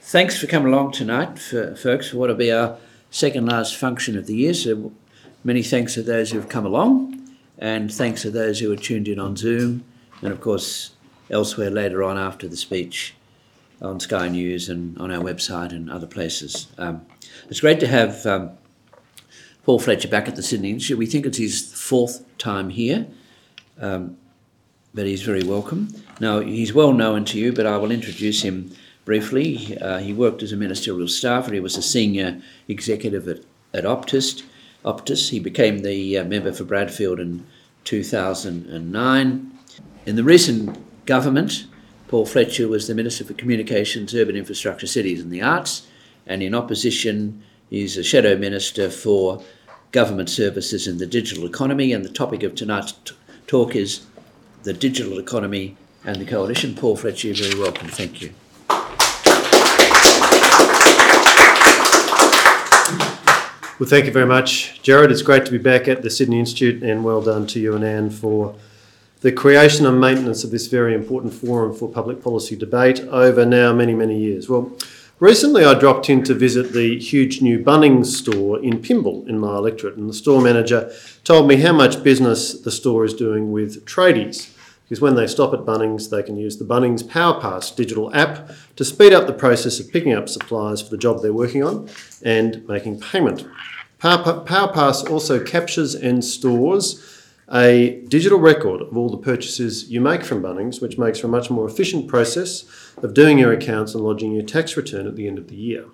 thanks for coming along tonight, for, folks, for what will be our second last function of the year. So, many thanks to those who have come along, and thanks to those who are tuned in on Zoom, and of course, elsewhere later on after the speech on Sky News and on our website and other places. Um, it's great to have um, Paul Fletcher back at the Sydney Institute. We think it's his fourth time here, um, but he's very welcome. Now, he's well known to you, but I will introduce him briefly. Uh, he worked as a ministerial staffer, he was a senior executive at, at Optus. Optus. He became the uh, member for Bradfield in 2009. In the recent government, Paul Fletcher was the Minister for Communications, Urban Infrastructure, Cities and the Arts, and in opposition, he's a shadow minister for government services in the digital economy. And the topic of tonight's t- talk is the digital economy and the coalition. Paul Fletcher, you're very welcome. Thank you. Well, thank you very much, Gerard. It's great to be back at the Sydney Institute, and well done to you and Anne for the creation and maintenance of this very important forum for public policy debate over now many, many years. Well, recently I dropped in to visit the huge new Bunnings store in Pymble in my electorate, and the store manager told me how much business the store is doing with tradies. Because when they stop at Bunnings, they can use the Bunnings PowerPass digital app to speed up the process of picking up supplies for the job they're working on and making payment. PowerPass also captures and stores a digital record of all the purchases you make from Bunnings, which makes for a much more efficient process of doing your accounts and lodging your tax return at the end of the year.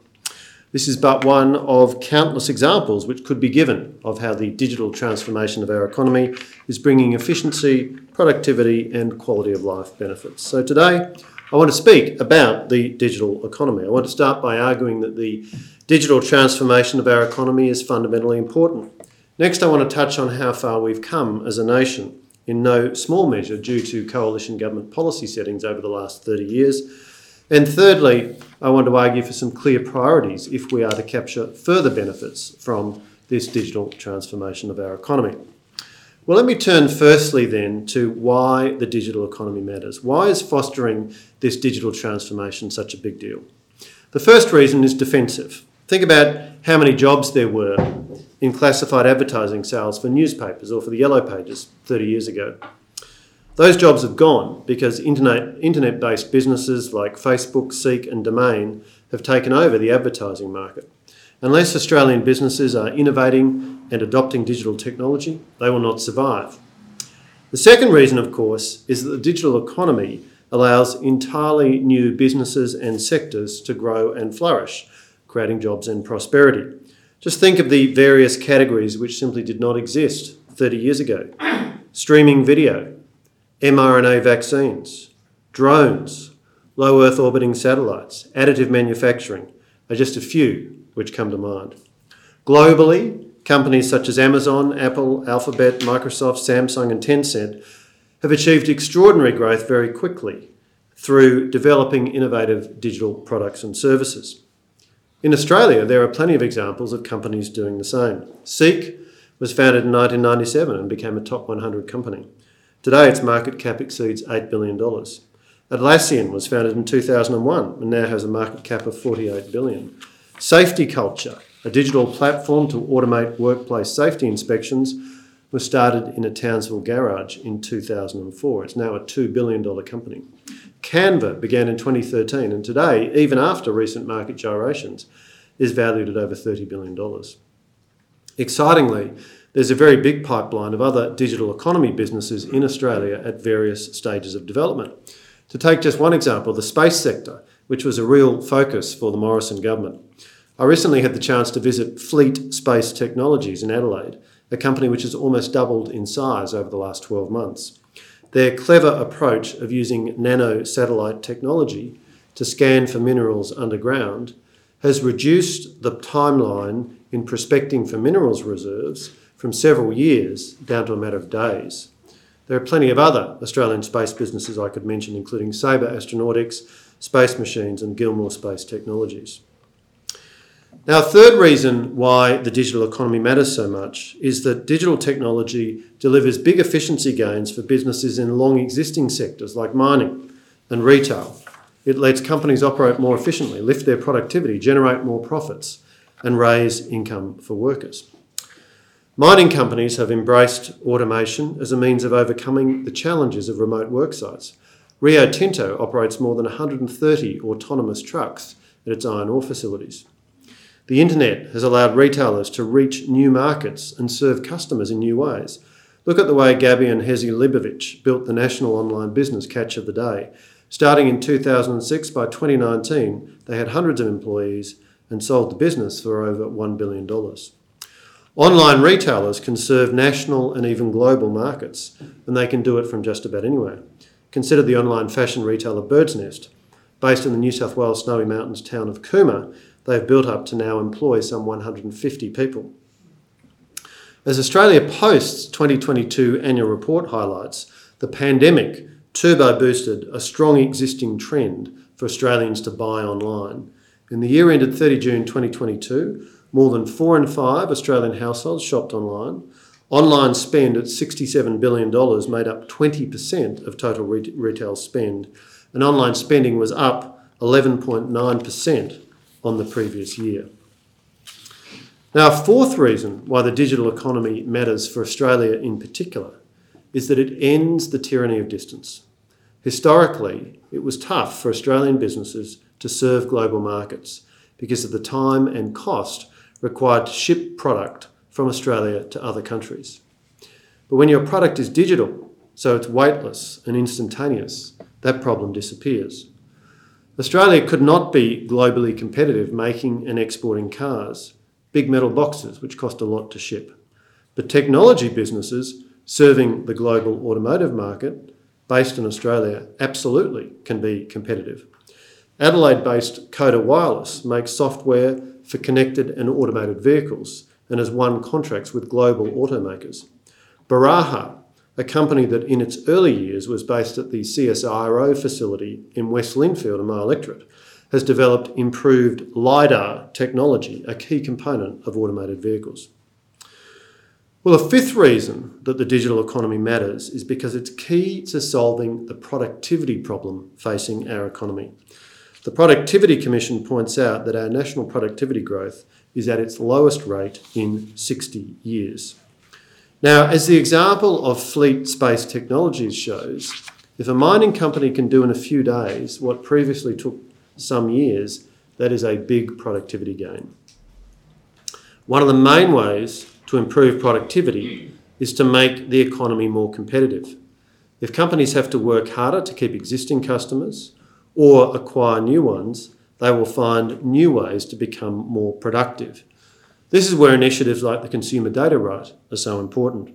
This is but one of countless examples which could be given of how the digital transformation of our economy is bringing efficiency, productivity, and quality of life benefits. So, today I want to speak about the digital economy. I want to start by arguing that the digital transformation of our economy is fundamentally important. Next, I want to touch on how far we've come as a nation, in no small measure due to coalition government policy settings over the last 30 years. And thirdly, I want to argue for some clear priorities if we are to capture further benefits from this digital transformation of our economy. Well, let me turn firstly then to why the digital economy matters. Why is fostering this digital transformation such a big deal? The first reason is defensive. Think about how many jobs there were in classified advertising sales for newspapers or for the yellow pages 30 years ago. Those jobs have gone because internet internet based businesses like Facebook, Seek, and Domain have taken over the advertising market. Unless Australian businesses are innovating and adopting digital technology, they will not survive. The second reason, of course, is that the digital economy allows entirely new businesses and sectors to grow and flourish, creating jobs and prosperity. Just think of the various categories which simply did not exist 30 years ago streaming video, mRNA vaccines, drones, low Earth orbiting satellites, additive manufacturing are just a few which come to mind. Globally, companies such as Amazon, Apple, Alphabet, Microsoft, Samsung, and Tencent have achieved extraordinary growth very quickly through developing innovative digital products and services. In Australia, there are plenty of examples of companies doing the same. Seek was founded in 1997 and became a top 100 company. Today, its market cap exceeds $8 billion. Atlassian was founded in 2001 and now has a market cap of 48 billion. Safety Culture, a digital platform to automate workplace safety inspections, was started in a Townsville garage in 2004. It's now a $2 billion company. Canva began in 2013 and today, even after recent market gyrations, is valued at over $30 billion. Excitingly, there's a very big pipeline of other digital economy businesses in Australia at various stages of development. To take just one example, the space sector, which was a real focus for the Morrison government. I recently had the chance to visit Fleet Space Technologies in Adelaide, a company which has almost doubled in size over the last 12 months. Their clever approach of using nano satellite technology to scan for minerals underground has reduced the timeline in prospecting for minerals reserves from several years down to a matter of days. There are plenty of other Australian space businesses I could mention, including Saber Astronautics, Space Machines, and Gilmour Space Technologies. Now, a third reason why the digital economy matters so much is that digital technology delivers big efficiency gains for businesses in long existing sectors like mining and retail. It lets companies operate more efficiently, lift their productivity, generate more profits, and raise income for workers. Mining companies have embraced automation as a means of overcoming the challenges of remote work sites. Rio Tinto operates more than 130 autonomous trucks at its iron ore facilities. The internet has allowed retailers to reach new markets and serve customers in new ways. Look at the way Gabby and Hezi Leibovich built the national online business Catch of the Day. Starting in 2006, by 2019, they had hundreds of employees and sold the business for over $1 billion. Online retailers can serve national and even global markets, and they can do it from just about anywhere. Consider the online fashion retailer Birdsnest. Based in the New South Wales Snowy Mountains town of Cooma, they've built up to now employ some 150 people. As Australia Post's 2022 annual report highlights, the pandemic turbo boosted a strong existing trend for Australians to buy online. In the year ended 30 June 2022, more than four in five Australian households shopped online. Online spend at $67 billion made up 20% of total re- retail spend, and online spending was up 11.9% on the previous year. Now, a fourth reason why the digital economy matters for Australia in particular is that it ends the tyranny of distance. Historically, it was tough for Australian businesses to serve global markets because of the time and cost required to ship product from Australia to other countries. But when your product is digital, so it's weightless and instantaneous, that problem disappears. Australia could not be globally competitive making and exporting cars big metal boxes, which cost a lot to ship. But technology businesses serving the global automotive market based in Australia absolutely can be competitive. Adelaide based Cohda Wireless makes software for connected and automated vehicles and has won contracts with global automakers. Baraja, a company that in its early years was based at the CSIRO facility in West Lindfield and my electorate, has developed improved LiDAR technology, a key component of automated vehicles. Well, a fifth reason that the digital economy matters is because it's key to solving the productivity problem facing our economy. The Productivity Commission points out that our national productivity growth is at its lowest rate in 60 years. Now, as the example of fleet space technologies shows, if a mining company can do in a few days what previously took some years, that is a big productivity gain. One of the main ways to improve productivity is to make the economy more competitive. If companies have to work harder to keep existing customers or acquire new ones, they will find new ways to become more productive. This is where initiatives like the Consumer Data Right are so important.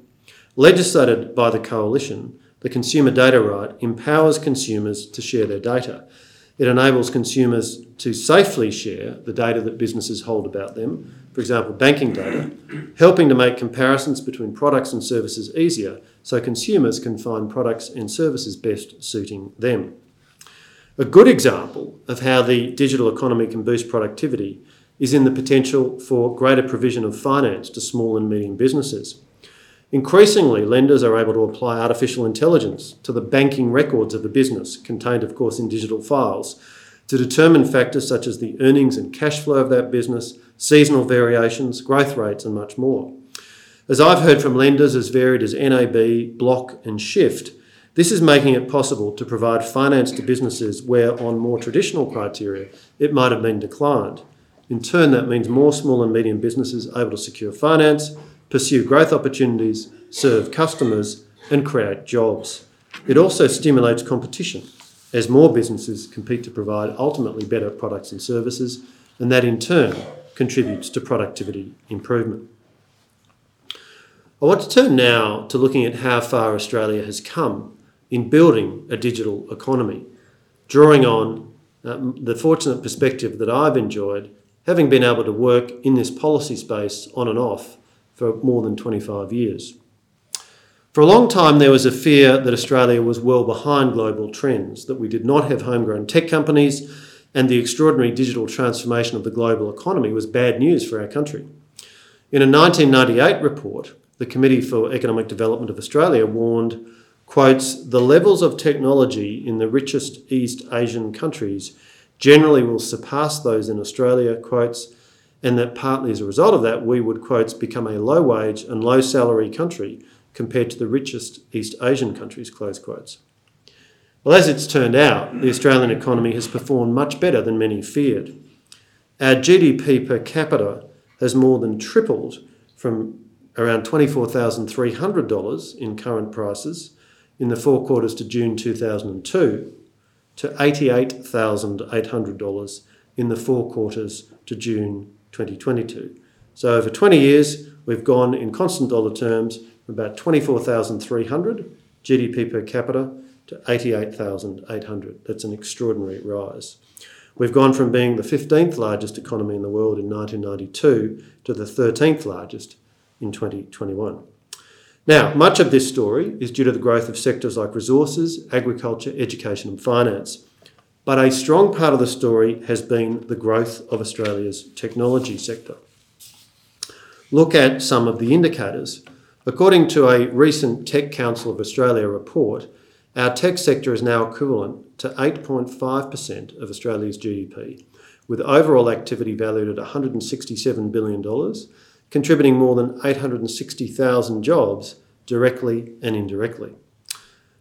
Legislated by the Coalition, the Consumer Data Right empowers consumers to share their data it enables consumers to safely share the data that businesses hold about them, for example, banking data, helping to make comparisons between products and services easier so consumers can find products and services best suiting them. A good example of how the digital economy can boost productivity is in the potential for greater provision of finance to small and medium businesses. Increasingly, lenders are able to apply artificial intelligence to the banking records of a business, contained, of course, in digital files, to determine factors such as the earnings and cash flow of that business, seasonal variations, growth rates, and much more. As I've heard from lenders as varied as NAB, Block, and Shift, this is making it possible to provide finance to businesses where, on more traditional criteria, it might have been declined. In turn, that means more small and medium businesses able to secure finance, pursue growth opportunities, serve customers, and create jobs. It also stimulates competition as more businesses compete to provide ultimately better products and services, and that in turn contributes to productivity improvement. I want to turn now to looking at how far Australia has come in building a digital economy, drawing on uh, the fortunate perspective that I've enjoyed having been able to work in this policy space on and off for more than 25 years. For a long time, there was a fear that Australia was well behind global trends, that we did not have homegrown tech companies, and the extraordinary digital transformation of the global economy was bad news for our country. In a 1998 report, the Committee for Economic Development of Australia warned, quotes the levels of technology in the richest East Asian countries generally will surpass those in Australia, quotes, and that partly as a result of that, we would, quotes, become a low wage and low salary country compared to the richest East Asian countries, close quotes. Well, as it's turned out, the Australian economy has performed much better than many feared. Our GDP per capita has more than tripled from around $24,300 in current prices in the four quarters to June 2002 to $88,800 in the four quarters to June 2022. So over 20 years, we've gone in constant dollar terms from about 24,300 GDP per capita to 88,800. That's an extraordinary rise. We've gone from being the 15th largest economy in the world in 1992 to the 13th largest in 2021. Now, much of this story is due to the growth of sectors like resources, agriculture, education, and finance. But a strong part of the story has been the growth of Australia's technology sector. Look at some of the indicators. According to a recent Tech Council of Australia report, our tech sector is now equivalent to 8.5% of Australia's GDP, with overall activity valued at $167 billion, contributing more than 860,000 jobs directly and indirectly.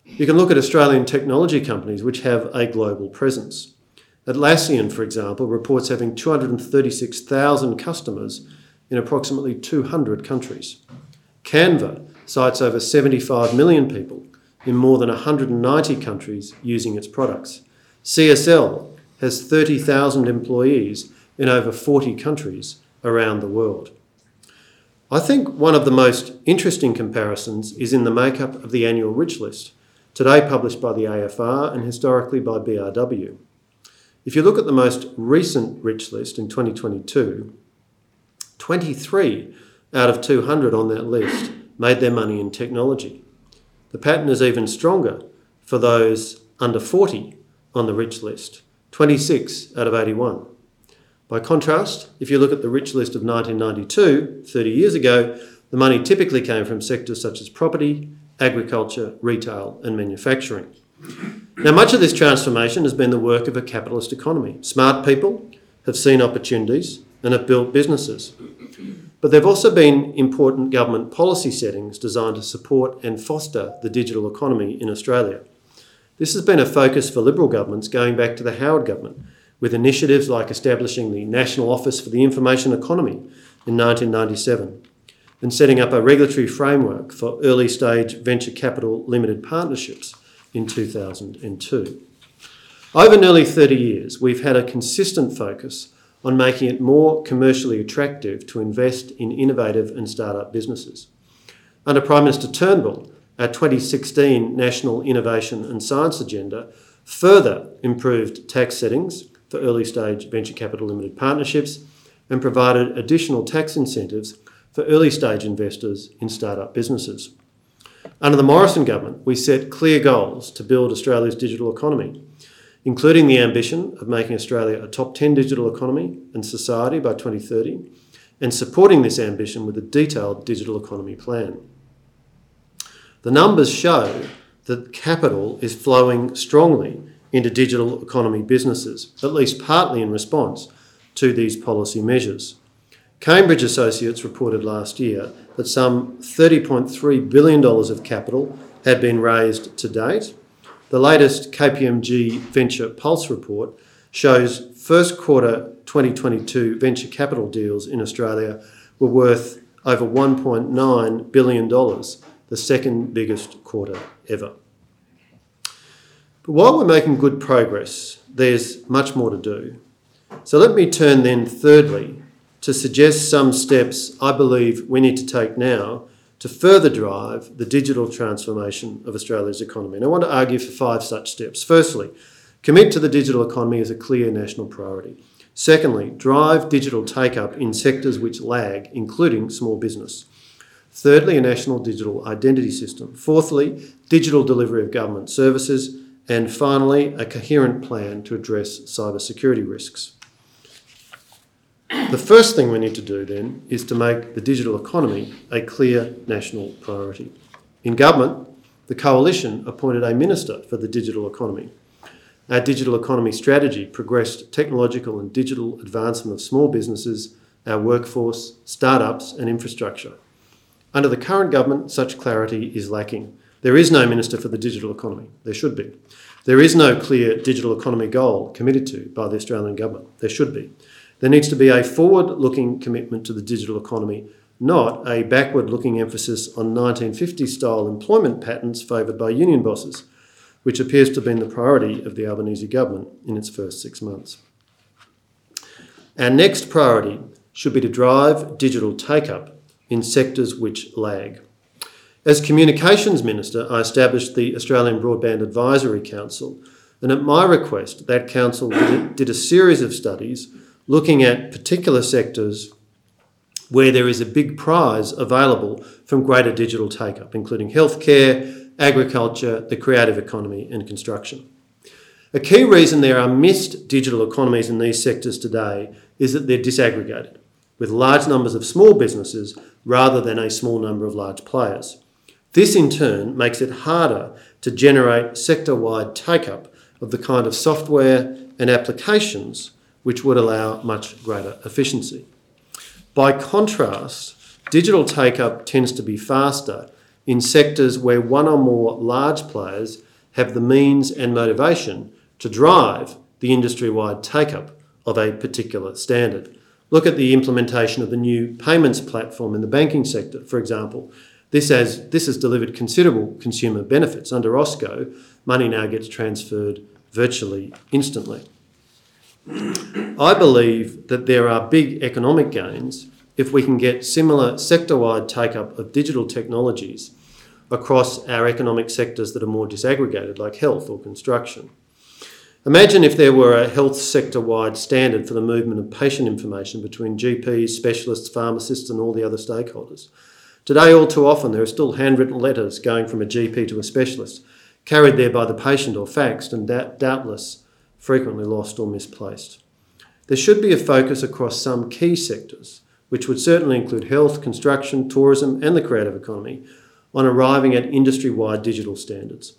You can look at Australian technology companies which have a global presence. Atlassian, for example, reports having 236,000 customers in approximately 200 countries. Canva cites over 75 million people in more than 190 countries using its products. CSL has 30,000 employees in over 40 countries around the world. I think one of the most interesting comparisons is in the makeup of the annual Rich List, today published by the AFR and historically by BRW. If you look at the most recent Rich List in 2022, 23 out of 200 on that list made their money in technology. The pattern is even stronger for those under 40 on the rich list 26 out of 81. By contrast, if you look at the rich list of 1992, 30 years ago, the money typically came from sectors such as property, agriculture, retail, and manufacturing. Now, much of this transformation has been the work of a capitalist economy. Smart people have seen opportunities and have built businesses. But there have also been important government policy settings designed to support and foster the digital economy in Australia. This has been a focus for Liberal governments going back to the Howard government, with initiatives like establishing the National Office for the Information Economy in 1997 and setting up a regulatory framework for early stage venture capital limited partnerships in 2002. Over nearly 30 years, we've had a consistent focus on making it more commercially attractive to invest in innovative and startup businesses. Under Prime Minister Turnbull, our 2016 National Innovation and Science Agenda further improved tax settings for early stage venture capital limited partnerships and provided additional tax incentives for early stage investors in startup businesses. Under the Morrison government, we set clear goals to build Australia's digital economy including the ambition of making Australia a top 10 digital economy and society by 2030, and supporting this ambition with a detailed digital economy plan. The numbers show that capital is flowing strongly into digital economy businesses, at least partly in response to these policy measures. Cambridge Associates reported last year that some $30.3 billion of capital had been raised to date, the latest KPMG Venture Pulse report shows first quarter 2022 venture capital deals in Australia were worth over $1.9 billion, the second biggest quarter ever. But while we're making good progress, there's much more to do. So let me turn then, thirdly, to suggest some steps I believe we need to take now to further drive the digital transformation of Australia's economy. And I want to argue for five such steps. Firstly, commit to the digital economy as a clear national priority. Secondly, drive digital take up in sectors which lag, including small business. Thirdly, a national digital identity system. Fourthly, digital delivery of government services. And finally, a coherent plan to address cybersecurity risks. The first thing we need to do then is to make the digital economy a clear national priority. In government, the Coalition appointed a Minister for the Digital Economy. Our digital economy strategy progressed technological and digital advancement of small businesses, our workforce, startups, and infrastructure. Under the current government, such clarity is lacking. There is no Minister for the Digital Economy. There should be. There is no clear digital economy goal committed to by the Australian government. There should be. There needs to be a forward looking commitment to the digital economy, not a backward looking emphasis on 1950 style employment patterns favoured by union bosses which appears to have been the priority of the Albanese government in its first six months. Our next priority should be to drive digital take up in sectors which lag. As Communications Minister, I established the Australian Broadband Advisory Council, and at my request, that council did a, did a series of studies looking at particular sectors where there is a big prize available from greater digital take up, including healthcare, agriculture, the creative economy, and construction. A key reason there are missed digital economies in these sectors today is that they're disaggregated, with large numbers of small businesses rather than a small number of large players. This in turn makes it harder to generate sector wide take up of the kind of software and applications which would allow much greater efficiency. By contrast, digital take up tends to be faster in sectors where one or more large players have the means and motivation to drive the industry wide take up of a particular standard. Look at the implementation of the new payments platform in the banking sector, for example. This has, this has delivered considerable consumer benefits. Under Osko, money now gets transferred virtually instantly. I believe that there are big economic gains if we can get similar sector wide take up of digital technologies across our economic sectors that are more disaggregated, like health or construction. Imagine if there were a health sector wide standard for the movement of patient information between GPs, specialists, pharmacists, and all the other stakeholders. Today, all too often, there are still handwritten letters going from a GP to a specialist, carried there by the patient or faxed, and doubtless frequently lost or misplaced. There should be a focus across some key sectors, which would certainly include health, construction, tourism, and the creative economy, on arriving at industry wide digital standards.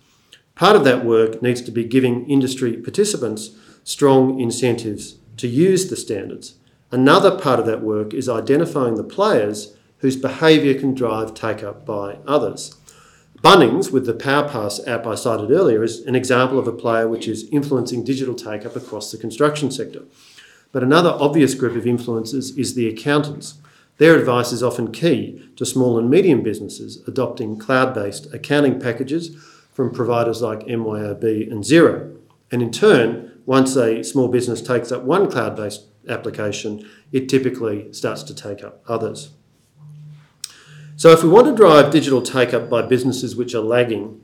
Part of that work needs to be giving industry participants strong incentives to use the standards. Another part of that work is identifying the players whose behaviour can drive take up by others. Bunnings, with the PowerPass app I cited earlier, is an example of a player which is influencing digital take up across the construction sector. But another obvious group of influencers is the accountants their advice is often key to small and medium businesses adopting cloud based accounting packages from providers like MYOB and Xero. And in turn, once a small business takes up one cloud based application, it typically starts to take up others. So, if we want to drive digital take up by businesses which are lagging,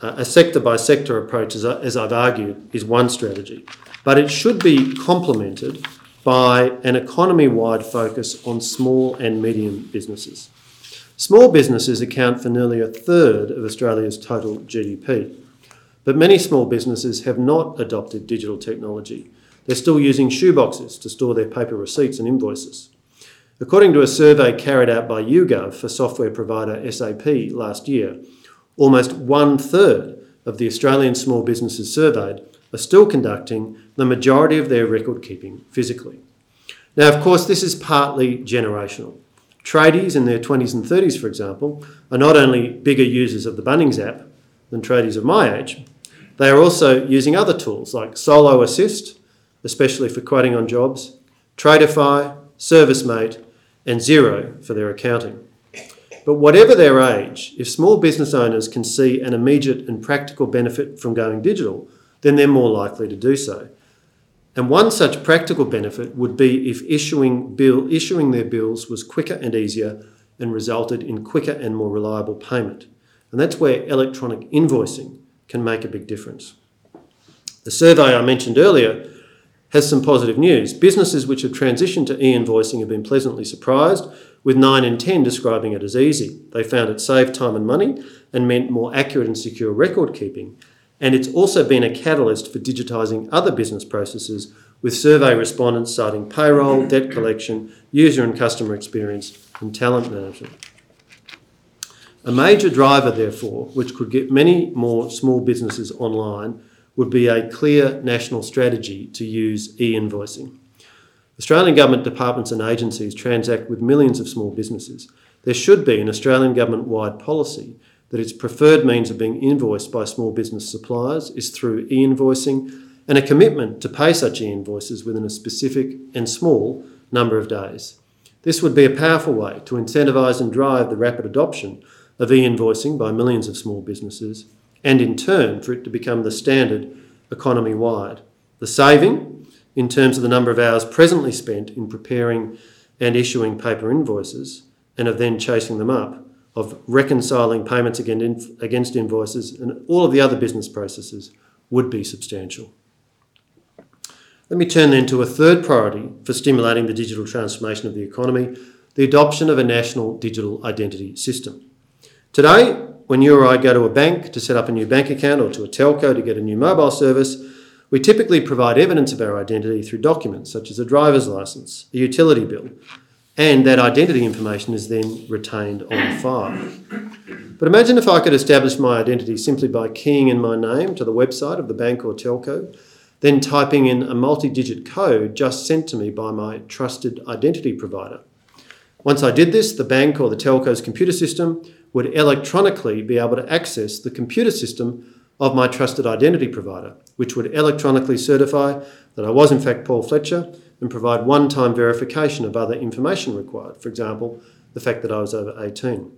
uh, a sector by sector approach, as, as I've argued, is one strategy. But it should be complemented by an economy wide focus on small and medium businesses. Small businesses account for nearly a third of Australia's total GDP, but many small businesses have not adopted digital technology. They're still using shoeboxes to store their paper receipts and invoices. According to a survey carried out by YouGov for software provider SAP last year, almost one third of the Australian small businesses surveyed are still conducting the majority of their record keeping physically. Now, of course, this is partly generational. Tradies in their 20s and 30s, for example, are not only bigger users of the Bunnings app than tradies of my age, they are also using other tools like Solo Assist, especially for quoting on jobs, Tradify, ServiceM8, and Xero for their accounting. But whatever their age, if small business owners can see an immediate and practical benefit from going digital, then they're more likely to do so. And one such practical benefit would be if issuing, bill, issuing their bills was quicker and easier and resulted in quicker and more reliable payment. And that's where electronic invoicing can make a big difference. The survey I mentioned earlier has some positive news. Businesses which have transitioned to e invoicing have been pleasantly surprised, with 9 in 10 describing it as easy. They found it saved time and money and meant more accurate and secure record keeping and it's also been a catalyst for digitising other business processes, with survey respondents citing payroll, debt collection, user and customer experience, and talent management. A major driver, therefore, which could get many more small businesses online, would be a clear national strategy to use e invoicing. Australian government departments and agencies transact with millions of small businesses. There should be an Australian government wide policy that its preferred means of being invoiced by small business suppliers is through e invoicing and a commitment to pay such e invoices within a specific and small number of days. This would be a powerful way to incentivise and drive the rapid adoption of e invoicing by millions of small businesses, and in turn for it to become the standard economy wide. The saving, in terms of the number of hours presently spent in preparing and issuing paper invoices, and of then chasing them up, of reconciling payments against invoices, and all of the other business processes would be substantial. Let me turn then to a third priority for stimulating the digital transformation of the economy the adoption of a national digital identity system. Today, when you or I go to a bank to set up a new bank account or to a telco to get a new mobile service, we typically provide evidence of our identity through documents such as a driver's license, a utility bill, and that identity information is then retained on file. But imagine if I could establish my identity simply by keying in my name to the website of the bank or telco then typing in a multi digit code just sent to me by my trusted identity provider. Once I did this, the bank or the telco's computer system would electronically be able to access the computer system of my trusted identity provider, which would electronically certify that I was in fact Paul Fletcher and provide one time verification of other information required, for example, the fact that I was over 18.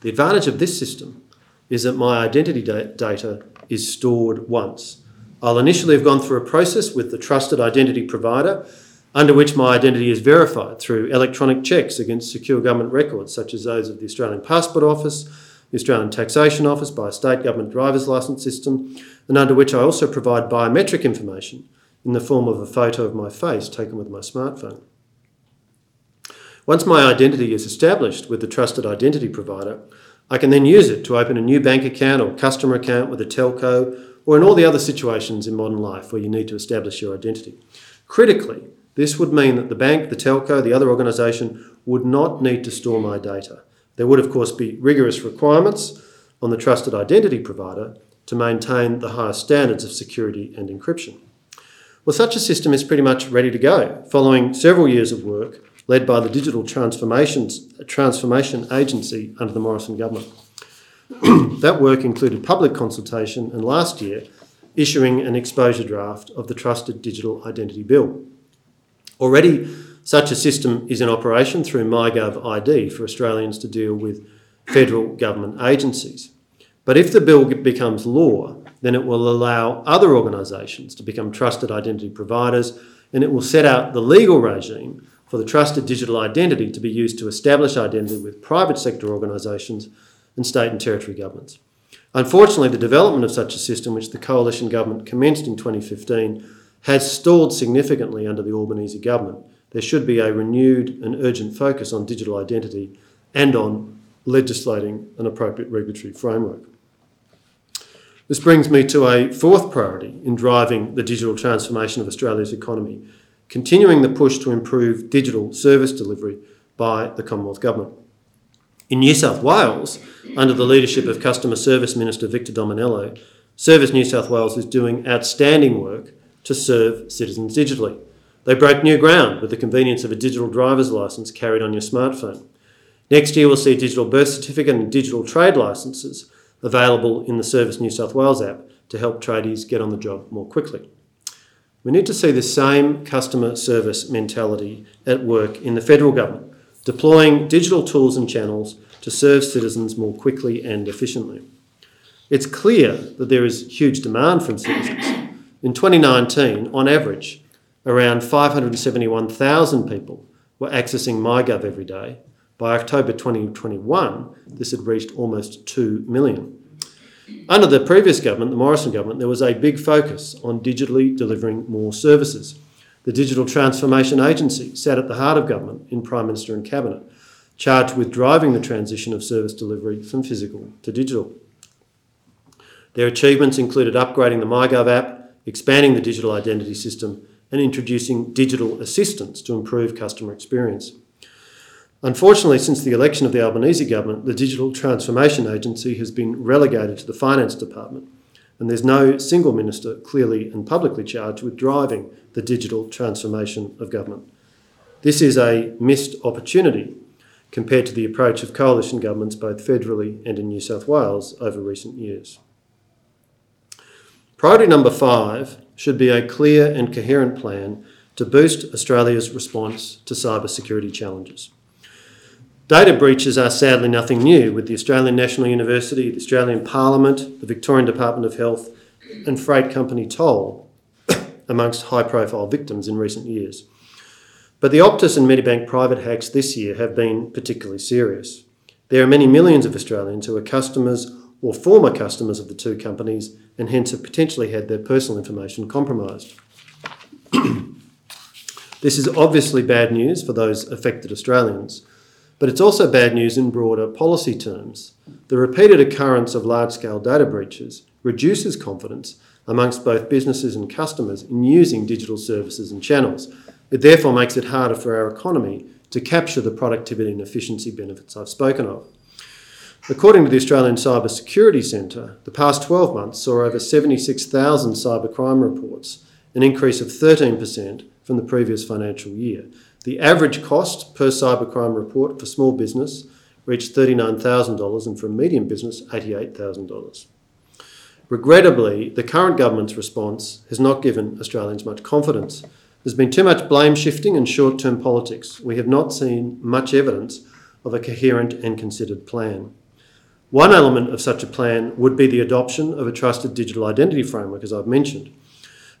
The advantage of this system is that my identity data is stored once I'll initially have gone through a process with the trusted identity provider under which my identity is verified through electronic checks against secure government records, such as those of the Australian Passport Office, the Australian Taxation Office, by a state government driver's licence system, and under which I also provide biometric information in the form of a photo of my face taken with my smartphone. Once my identity is established with the trusted identity provider, I can then use it to open a new bank account or customer account with a telco or in all the other situations in modern life where you need to establish your identity. Critically, this would mean that the bank, the telco, the other organisation would not need to store my data. There would, of course, be rigorous requirements on the trusted identity provider to maintain the highest standards of security and encryption. Well, such a system is pretty much ready to go, following several years of work led by the Digital Transformations, Transformation Agency under the Morrison government. that work included public consultation and last year issuing an exposure draft of the Trusted Digital Identity Bill. Already, such a system is in operation through MyGov ID for Australians to deal with federal government agencies. But if the bill becomes law, then it will allow other organisations to become trusted identity providers and it will set out the legal regime for the trusted digital identity to be used to establish identity with private sector organisations and state and territory governments. Unfortunately, the development of such a system, which the coalition government commenced in 2015, has stalled significantly under the Albanese government. There should be a renewed and urgent focus on digital identity and on legislating an appropriate regulatory framework. This brings me to a fourth priority in driving the digital transformation of Australia's economy, continuing the push to improve digital service delivery by the Commonwealth Government. In New South Wales, under the leadership of Customer Service Minister Victor Dominello, Service New South Wales is doing outstanding work to serve citizens digitally. They broke new ground with the convenience of a digital driver's licence carried on your smartphone. Next year, we'll see digital birth certificate and digital trade licences available in the Service New South Wales app to help tradies get on the job more quickly. We need to see the same customer service mentality at work in the federal government deploying digital tools and channels to serve citizens more quickly and efficiently. It's clear that there is huge demand from citizens. In 2019, on average, around 571,000 people were accessing MyGov every day. By October 2021, this had reached almost 2 million. Under the previous government, the Morrison government, there was a big focus on digitally delivering more services. The Digital Transformation Agency sat at the heart of government in Prime Minister and Cabinet, charged with driving the transition of service delivery from physical to digital. Their achievements included upgrading the MyGov app, expanding the digital identity system, and introducing digital assistants to improve customer experience. Unfortunately, since the election of the Albanese government, the Digital Transformation Agency has been relegated to the Finance Department, and there's no single minister clearly and publicly charged with driving the digital transformation of government. This is a missed opportunity compared to the approach of coalition governments both federally and in New South Wales over recent years. Priority number five should be a clear and coherent plan to boost Australia's response to cybersecurity challenges. Data breaches are sadly nothing new, with the Australian National University, the Australian Parliament, the Victorian Department of Health, and freight company Toll amongst high profile victims in recent years. But the Optus and Medibank private hacks this year have been particularly serious. There are many millions of Australians who are customers or former customers of the two companies and hence have potentially had their personal information compromised. this is obviously bad news for those affected Australians, but it's also bad news in broader policy terms. The repeated occurrence of large scale data breaches reduces confidence amongst both businesses and customers in using digital services and channels. It therefore makes it harder for our economy to capture the productivity and efficiency benefits I've spoken of. According to the Australian Cyber Security Centre, the past 12 months saw over 76,000 cybercrime reports, an increase of 13% from the previous financial year. The average cost per cybercrime report for small business reached $39,000 and for medium business, $88,000. Regrettably, the current government's response has not given Australians much confidence. There's been too much blame shifting and short term politics. We have not seen much evidence of a coherent and considered plan. One element of such a plan would be the adoption of a trusted digital identity framework, as I've mentioned.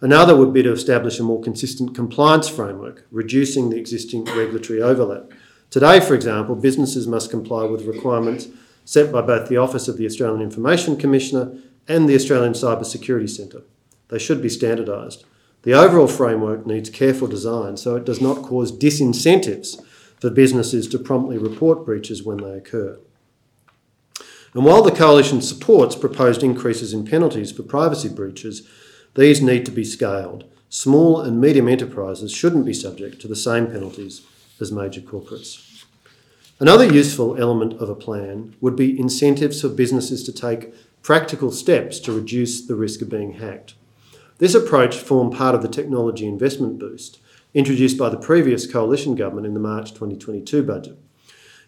Another would be to establish a more consistent compliance framework, reducing the existing regulatory overlap. Today, for example, businesses must comply with requirements set by both the Office of the Australian Information Commissioner and the Australian Cyber Security Centre. They should be standardised. The overall framework needs careful design so it does not cause disincentives for businesses to promptly report breaches when they occur. And while the Coalition supports proposed increases in penalties for privacy breaches, these need to be scaled. Small and medium enterprises shouldn't be subject to the same penalties as major corporates. Another useful element of a plan would be incentives for businesses to take practical steps to reduce the risk of being hacked. This approach formed part of the technology investment boost introduced by the previous coalition government in the March 2022 budget.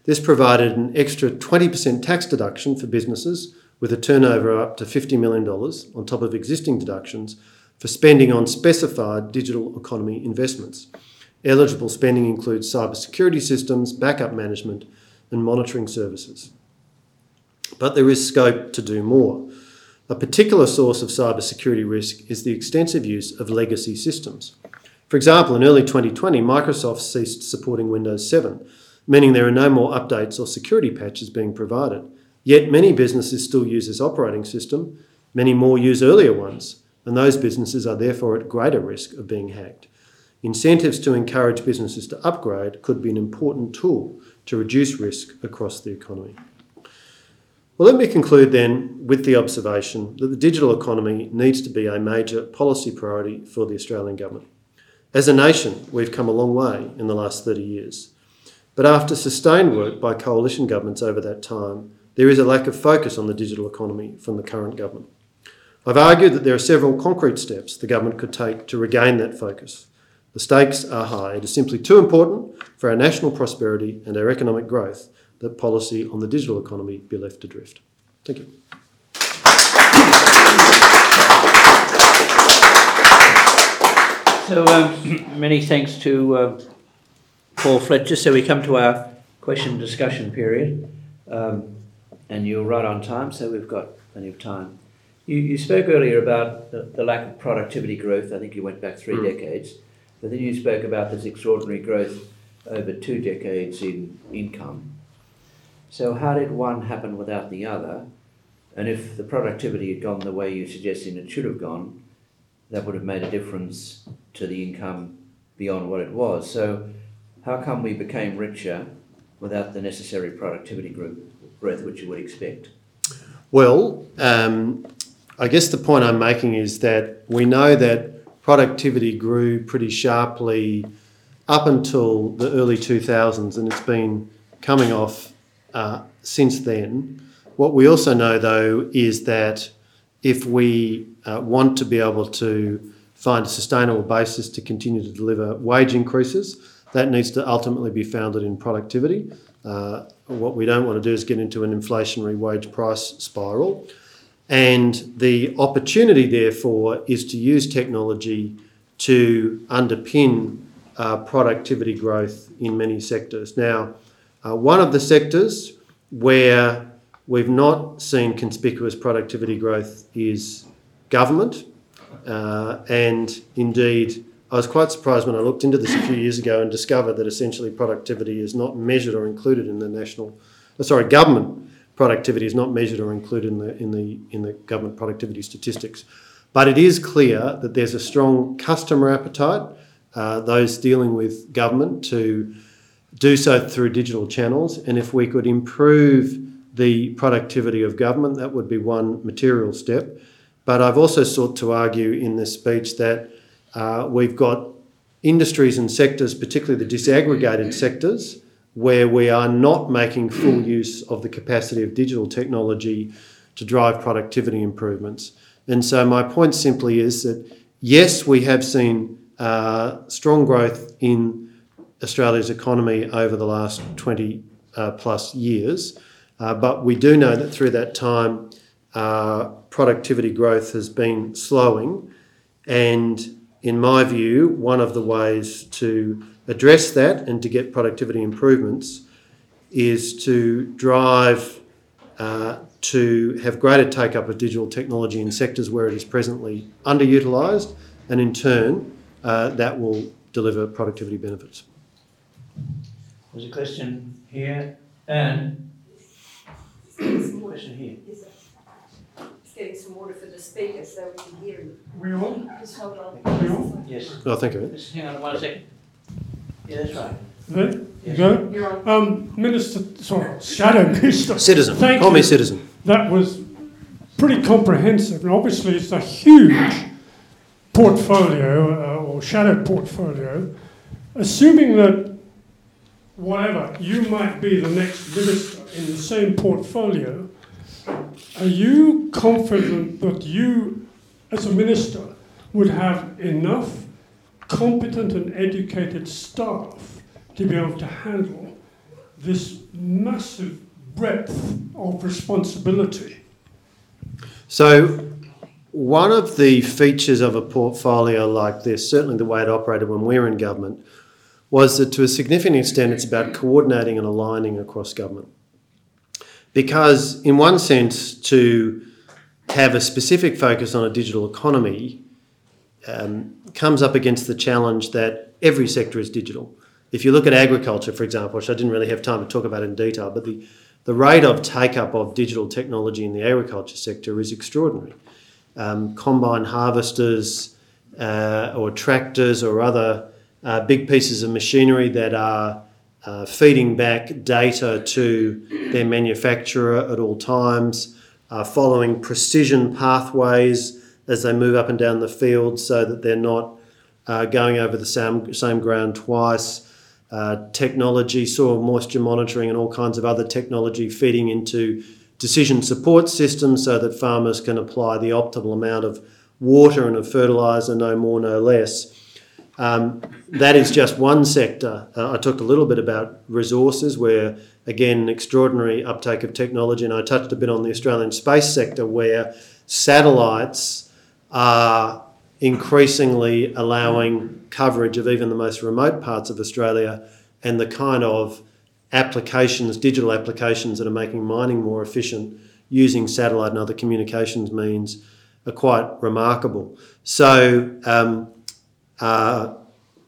This provided an extra 20% tax deduction for businesses with a turnover up to $50 million on top of existing deductions for spending on specified digital economy investments. Eligible spending includes cybersecurity systems, backup management, and monitoring services. But there is scope to do more. A particular source of cybersecurity risk is the extensive use of legacy systems. For example, in early 2020, Microsoft ceased supporting Windows 7 meaning there are no more updates or security patches being provided. Yet many businesses still use this operating system, many more use earlier ones, and those businesses are therefore at greater risk of being hacked. Incentives to encourage businesses to upgrade could be an important tool to reduce risk across the economy. Well, let me conclude then with the observation that the digital economy needs to be a major policy priority for the Australian Government. As a nation, we've come a long way in the last 30 years. But after sustained work by coalition governments over that time, there is a lack of focus on the digital economy from the current government. I've argued that there are several concrete steps the government could take to regain that focus. The stakes are high. It is simply too important for our national prosperity and our economic growth that policy on the digital economy be left adrift. Thank you. So, um, many thanks to uh, Paul Fletcher. So we come to our question discussion period, um, and you're right on time, so we've got plenty of time. You, you spoke earlier about the, the lack of productivity growth. I think you went back three mm. decades, but then you spoke about this extraordinary growth over two decades in income. So how did one happen without the other? And if the productivity had gone the way you're suggesting it should have gone, that would have made a difference to the income beyond what it was. So how come we became richer without the necessary productivity growth which you would expect? Well, um, I guess the point I'm making is that we know that productivity grew pretty sharply up until the early 2000s, and it's been coming off uh, since then. What we also know, though, is that if we uh, want to be able to find a sustainable basis to continue to deliver wage increases, that needs to ultimately be founded in productivity. Uh, what we don't want to do is get into an inflationary wage price spiral. And the opportunity, therefore, is to use technology to underpin uh, productivity growth in many sectors. Now, uh, one of the sectors where we've not seen conspicuous productivity growth is government. Uh, and indeed, I was quite surprised when I looked into this a few years ago and discovered that essentially productivity is not measured or included in the national, uh, sorry, government productivity is not measured or included in the in the in the government productivity statistics. But it is clear that there's a strong customer appetite, uh, those dealing with government to do so through digital channels. And if we could improve the productivity of government, that would be one material step. But I've also sought to argue in this speech that uh, we've got industries and sectors, particularly the disaggregated sectors, where we are not making full use of the capacity of digital technology to drive productivity improvements. And so, my point simply is that yes, we have seen uh, strong growth in Australia's economy over the last 20 uh, plus years, uh, but we do know that through that time, uh, productivity growth has been slowing. And in my view, one of the ways to address that and to get productivity improvements is to drive uh, to have greater take up of digital technology in sectors where it is presently underutilised, and in turn, uh, that will deliver productivity benefits. There's a question here, and question here. Just getting some water for the speaker so we can hear him. We on? Just hold on. We on? Yes. Oh, thank you. Just hang on one second. Yeah, that's right. There, you Yes. go. You're on. Um, Minister, sorry, Shadow Minister. Citizen. Thank Call me citizen. That was pretty comprehensive, and obviously it's a huge portfolio uh, or shadow portfolio. Assuming that whatever you might be the next minister in the same portfolio, are you confident that you, as a minister, would have enough competent and educated staff to be able to handle this massive breadth of responsibility? So, one of the features of a portfolio like this, certainly the way it operated when we were in government, was that to a significant extent it's about coordinating and aligning across government. Because, in one sense, to have a specific focus on a digital economy um, comes up against the challenge that every sector is digital. If you look at agriculture, for example, which I didn't really have time to talk about in detail, but the, the rate of take up of digital technology in the agriculture sector is extraordinary. Um, combine harvesters uh, or tractors or other uh, big pieces of machinery that are uh, feeding back data to their manufacturer at all times, uh, following precision pathways as they move up and down the field so that they're not uh, going over the same, same ground twice. Uh, technology, soil moisture monitoring, and all kinds of other technology feeding into decision support systems so that farmers can apply the optimal amount of water and of fertiliser, no more, no less. Um, that is just one sector. Uh, I talked a little bit about resources, where again, extraordinary uptake of technology, and I touched a bit on the Australian space sector, where satellites are increasingly allowing coverage of even the most remote parts of Australia and the kind of applications, digital applications that are making mining more efficient using satellite and other communications means are quite remarkable. So, um, uh,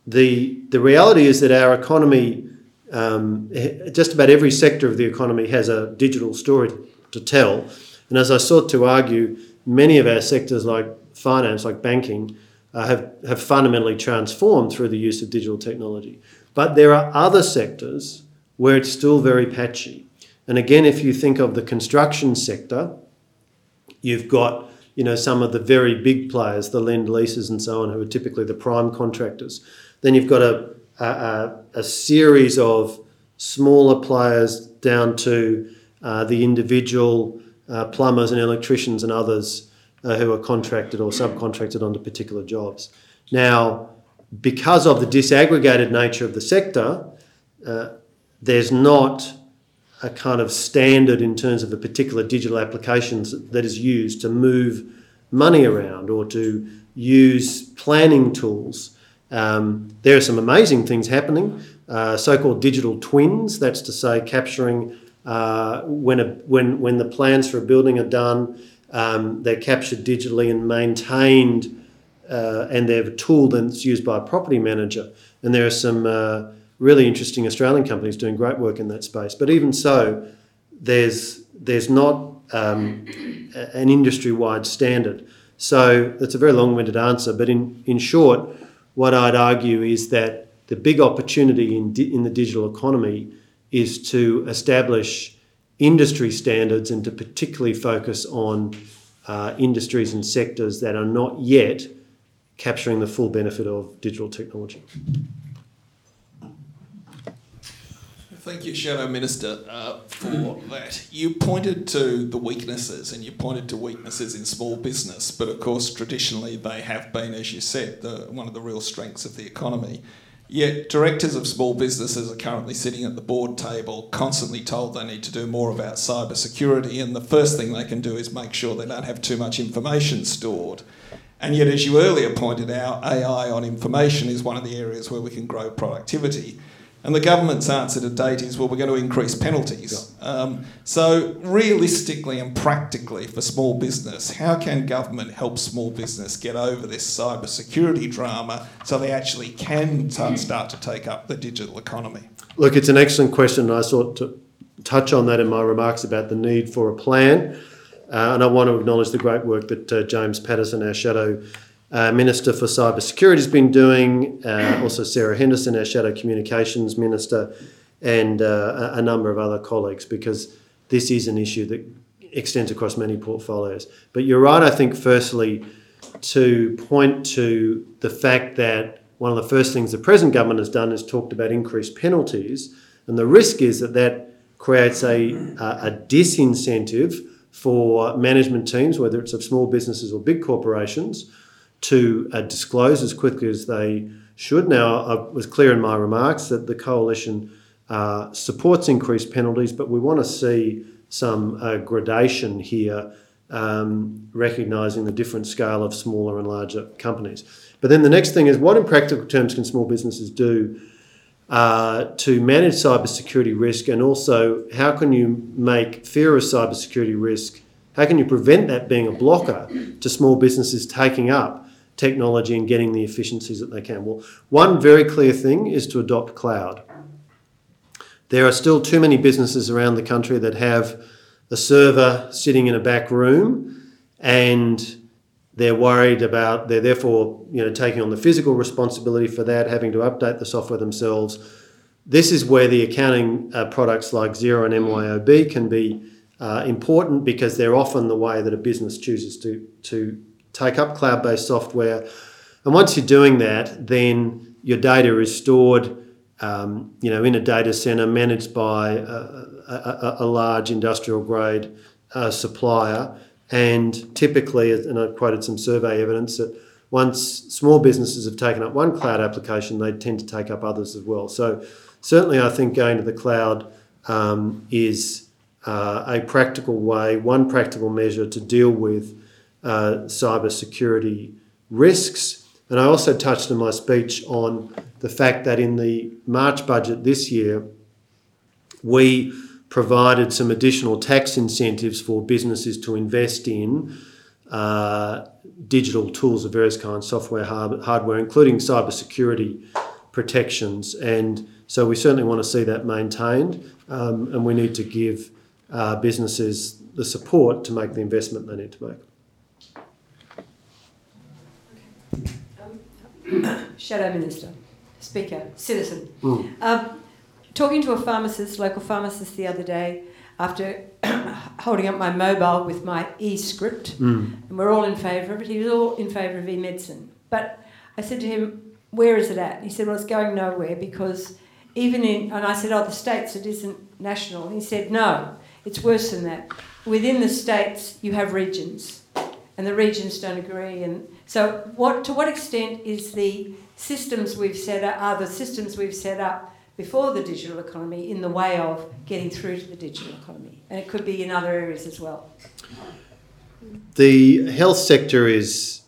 the, the reality is that our economy, um, just about every sector of the economy has a digital story to tell. And as I sought to argue, many of our sectors, like finance, like banking, uh, have, have fundamentally transformed through the use of digital technology. But there are other sectors where it's still very patchy. And again, if you think of the construction sector, you've got you know some of the very big players, the Lendleases and so on, who are typically the prime contractors. Then you've got a, a, a series of smaller players down to uh, the individual uh, plumbers and electricians and others uh, who are contracted or subcontracted onto particular jobs. Now, because of the disaggregated nature of the sector, uh, there's not a kind of standard in terms of a particular digital applications that is used to move money around or to use planning tools. Um, there are some amazing things happening. Uh, so-called digital twins. That's to say, capturing uh, when a, when when the plans for a building are done, um, they're captured digitally and maintained, uh, and they're a tool that's used by a property manager. And there are some uh, really interesting Australian companies doing great work in that space. But even so, there's there's not um, an industry-wide standard. So that's a very long-winded answer. But in in short, what I'd argue is that the big opportunity in di- in the digital economy is to establish industry standards and to particularly focus on uh, industries and sectors that are not yet capturing the full benefit of digital technology. Thank you, Shadow Minister, uh, for that. You pointed to the weaknesses and you pointed to weaknesses in small business, but of course, traditionally they have been, as you said, the, one of the real strengths of the economy. Yet, directors of small businesses are currently sitting at the board table, constantly told they need to do more about cyber security, and the first thing they can do is make sure they don't have too much information stored. And yet, as you earlier pointed out, AI on information is one of the areas where we can grow productivity. And the government's answer to date is, well, we're going to increase penalties. Um, so, realistically and practically for small business, how can government help small business get over this cyber security drama so they actually can start to take up the digital economy? Look, it's an excellent question. I sought to touch on that in my remarks about the need for a plan. Uh, and I want to acknowledge the great work that uh, James Paterson, our shadow uh, Minister for Cyber Security, has been doing. Uh, also, Sarah Henderson, our Shadow Communications Minister, and uh, a, a number of other colleagues, because this is an issue that extends across many portfolios. But you're right, I think, firstly, to point to the fact that one of the first things the present government has done is talked about increased penalties, and the risk is that that creates a, a disincentive for management teams, whether it's of small businesses or big corporations, to uh, disclose as quickly as they should. Now, I was clear in my remarks that the coalition uh, supports increased penalties, but we want to see some uh, gradation here, um, recognising the different scale of smaller and larger companies. But then the next thing is what, in practical terms, can small businesses do uh, to manage cybersecurity risk, and also how can you make fear of cybersecurity risk? How can you prevent that being a blocker to small businesses taking up technology and getting the efficiencies that they can? Well, one very clear thing is to adopt cloud. There are still too many businesses around the country that have a server sitting in a back room and they're worried about, they're therefore you know, taking on the physical responsibility for that, having to update the software themselves. This is where the accounting uh, products like Xero and MYOB can be uh, important because they're often the way that a business chooses to, to take up cloud based software. And once you're doing that, then your data is stored um, you know, in a data center managed by a, a, a large industrial grade uh, supplier. And typically, and I quoted some survey evidence that once small businesses have taken up one cloud application, they tend to take up others as well. So, certainly, I think going to the cloud um, is uh, a practical way, one practical measure to deal with uh, cyber security risks. And I also touched in my speech on the fact that in the March budget this year, we provided some additional tax incentives for businesses to invest in uh, digital tools of various kinds, software, hard- hardware, including cybersecurity protections. And so we certainly want to see that maintained, um, and we need to give uh, businesses the support to make the investment they need to make. Shadow Minister, Speaker, Citizen. Mm. Um, talking to a pharmacist, local pharmacist, the other day, after holding up my mobile with my e-script, Mm. and we're all in favour of it. He was all in favour of e-medicine. But I said to him, "Where is it at?" He said, "Well, it's going nowhere because even in, and I said, oh, the states, it isn't national. And he said, no, it's worse than that. Within the states, you have regions, and the regions don't agree. And so, what to what extent is the systems we've set up are the systems we've set up before the digital economy in the way of getting through to the digital economy? And it could be in other areas as well. The health sector is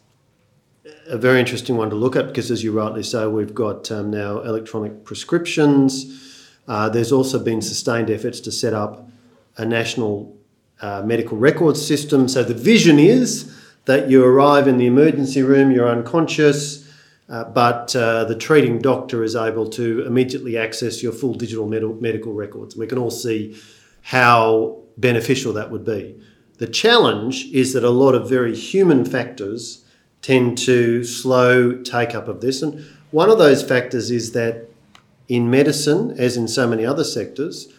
a very interesting one to look at because, as you rightly say, we've got um, now electronic prescriptions. Uh, there's also been sustained efforts to set up a national uh, medical records system. So the vision is that you arrive in the emergency room, you're unconscious, uh, but uh, the treating doctor is able to immediately access your full digital med- medical records. We can all see how beneficial that would be. The challenge is that a lot of very human factors tend to slow take up of this. And one of those factors is that in medicine, as in so many other sectors,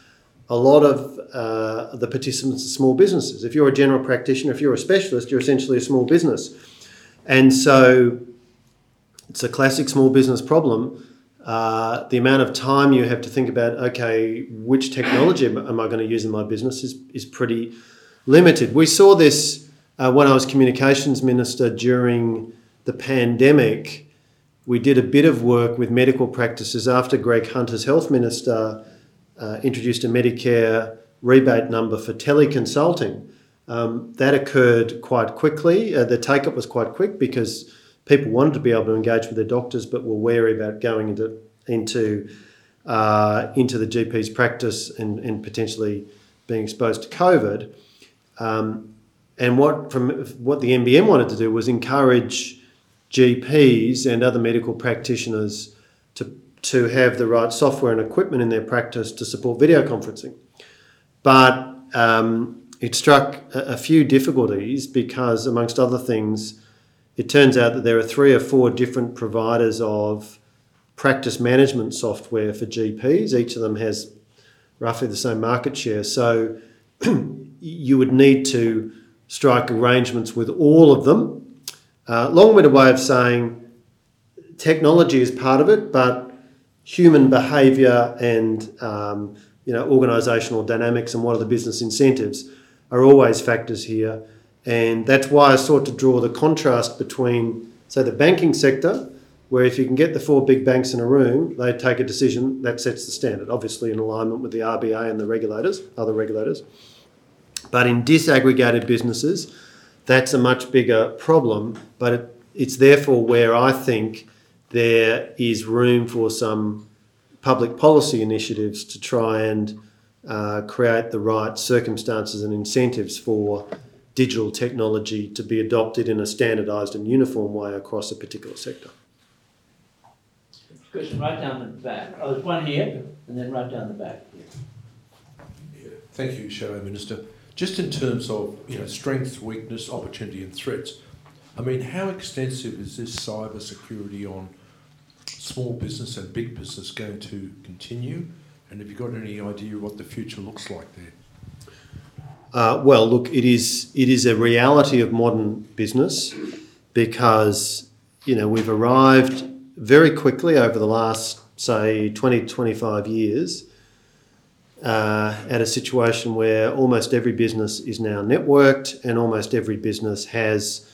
a lot of uh, the participants are small businesses. If you're a general practitioner, if you're a specialist, you're essentially a small business. And so it's a classic small business problem. Uh, the amount of time you have to think about, okay, which technology am I going to use in my business is, is pretty limited. We saw this uh, when I was communications minister during the pandemic. We did a bit of work with medical practices after Greg Hunt as health minister uh, introduced a Medicare rebate number for teleconsulting. Um, that occurred quite quickly. Uh, the take up was quite quick because people wanted to be able to engage with their doctors but were wary about going into, into, uh, into the GP's practice and, and potentially being exposed to COVID. Um, and what, from, what the NBN wanted to do was encourage GPs and other medical practitioners to to have the right software and equipment in their practice to support video conferencing. But um, it struck a, a, few difficulties because, amongst other things, it turns out that there are three or four different providers of practice management software for GPs. Each of them has roughly the same market share. So you would need to strike arrangements with all of them. Uh, long-winded way of saying technology is part of it, but human behaviour and um, you know organisational dynamics and what are the business incentives are always factors here, and that's why I sought to draw the contrast between say the banking sector, where if you can get the four big banks in a room, they take a decision that sets the standard, obviously in alignment with the RBA and the regulators, other regulators. But in disaggregated businesses, that's a much bigger problem. But it, it's therefore where I think there is room for some public policy initiatives to try and uh, create the right circumstances and incentives for digital technology to be adopted in a standardised and uniform way across a particular sector. Question right down the back. Oh, there's one here, and then right down the back. Yeah. Thank you, Shadow Minister. Just in terms of you know strengths, weakness, opportunity, and threats, I mean, how extensive is this cyber security on small business and big business going to continue? And have you got any idea what the future looks like there? Uh, well, look, it is it is a reality of modern business because you know we've arrived very quickly over the last say 20 25 years uh, at a situation where almost every business is now networked and almost every business has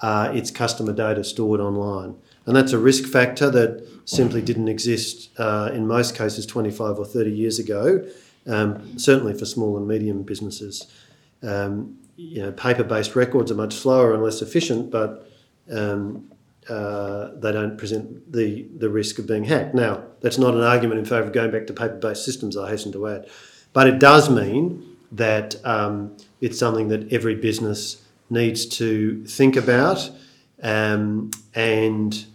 uh, its customer data stored online. And that's a risk factor that simply didn't exist uh, in most cases 25 or 30 years ago, um, certainly for small and medium businesses. Um, you know, paper-based records are much slower and less efficient, but um, uh, they don't present the, the risk of being hacked. Now, that's not an argument in favour of going back to paper-based systems, I hasten to add. But it does mean that um, it's something that every business needs to think about um, and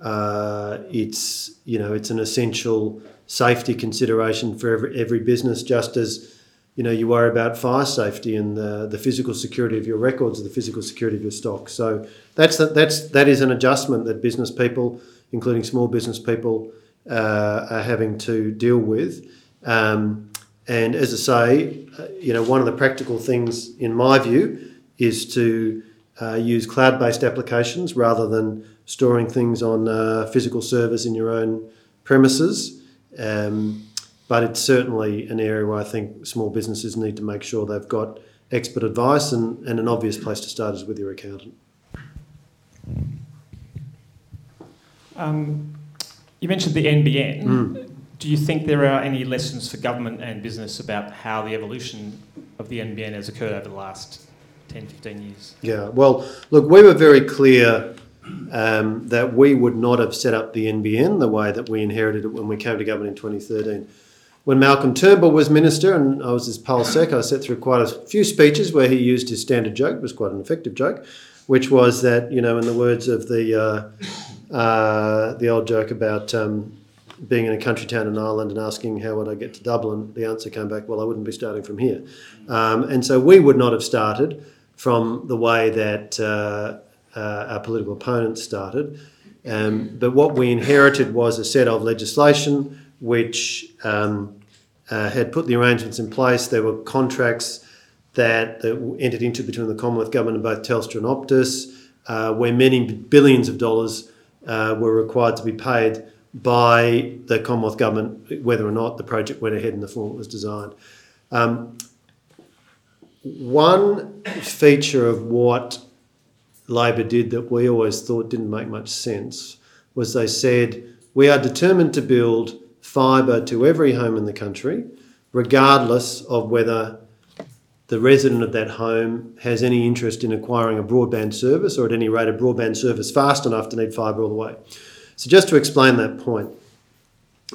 uh, it's you know it's an essential safety consideration for every, every business, just as you know you worry about fire safety and the, the physical security of your records, the physical security of your stock. So that's that's that is an adjustment that business people, including small business people, uh, are having to deal with. Um, and as I say, uh, you know, one of the practical things, in my view, is to uh, use cloud-based applications rather than storing things on uh, physical servers in your own premises Um, but it's certainly an area where I think small businesses need to make sure they've got expert advice, and, and an obvious place to start is with your accountant. Um, you mentioned the NBN. Mm. Do you think there are any lessons for government and business about how the evolution of the NBN has occurred over the last 10, 15 years? Yeah, well, look, we were very clear um, that we would not have set up the NBN the way that we inherited it when we came to government in 2013. When Malcolm Turnbull was minister and I was his pol sec, I sat through quite a few speeches where he used his standard joke, it was quite an effective joke, which was that, you know, in the words of the, uh, uh, the old joke about um, being in a country town in Ireland and asking how would I get to Dublin, the answer came back, well, I wouldn't be starting from here. Um, and so we would not have started from the way that uh, uh, our political opponents started. Um, but what we inherited was a set of legislation which um, uh, had put the arrangements in place. There were contracts that, that entered into between the Commonwealth Government and both Telstra and Optus, uh, where many billions of dollars uh, were required to be paid by the Commonwealth Government, whether or not the project went ahead in the form it was designed. Um, one feature of what Labor did that we always thought didn't make much sense was they said, We are determined to build fibre to every home in the country, regardless of whether the resident of that home has any interest in acquiring a broadband service or at any rate a broadband service fast enough to need fibre all the way. So, just to explain that point,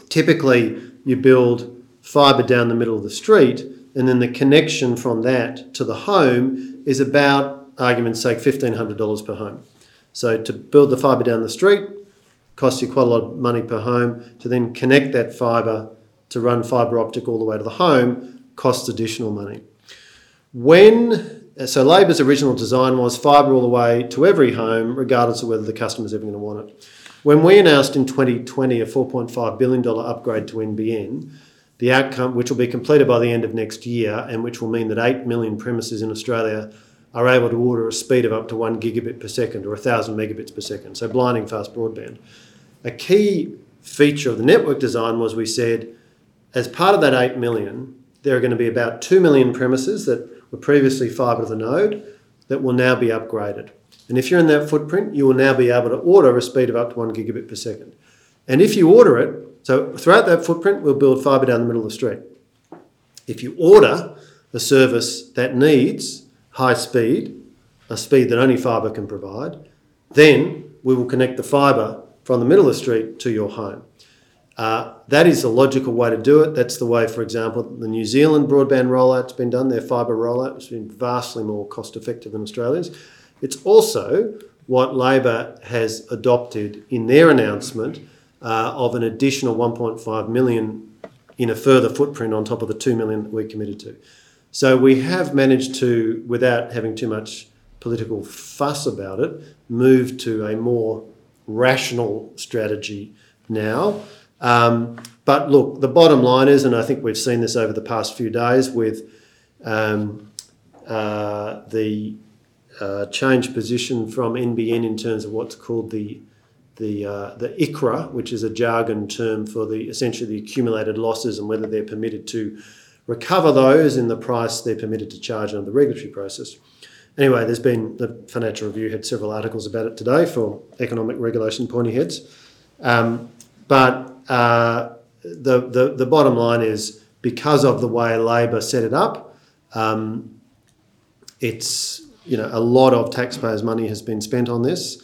typically you build fibre down the middle of the street, and then the connection from that to the home is about, argument's sake, $1,500 per home. So, to build the fibre down the street costs you quite a lot of money per home. To then connect that fibre to run fibre optic all the way to the home costs additional money. When so Labor's original design was fibre all the way to every home, regardless of whether the customer's ever going to want it. When we announced in 2020 a $4.5 billion upgrade to NBN, the outcome, which will be completed by the end of next year, and which will mean that 8 million premises in Australia are able to order a speed of up to 1 gigabit per second or 1,000 megabits per second, so blinding fast broadband. A key feature of the network design was we said, as part of that 8 million, there are going to be about 2 million premises that were previously fibre to the node that will now be upgraded. And if you're in that footprint, you will now be able to order a speed of up to 1 gigabit per second. And if you order it, so throughout that footprint, we'll build fibre down the middle of the street. If you order a service that needs high speed, a speed that only fibre can provide, then we will connect the fibre from the middle of the street to your home. Uh, that is the logical way to do it. That's the way, for example, the New Zealand broadband rollout's been done. Their fibre rollout has been vastly more cost effective than Australia's. It's also what Labor has adopted in their announcement uh, of an additional 1.5 million in a further footprint on top of the 2 million that we committed to. So we have managed to, without having too much political fuss about it, move to a more rational strategy now. Um, but look, the bottom line is, and I think we've seen this over the past few days with um, uh, the uh, change position from NBN in terms of what's called the the uh, the ICRA, which is a jargon term for the essentially the accumulated losses and whether they're permitted to recover those in the price they're permitted to charge under the regulatory process. Anyway, there's been the Financial Review had several articles about it today for economic regulation pointy heads, um, but uh, the, the the bottom line is because of the way Labor set it up, um, it's you know a lot of taxpayers' money has been spent on this,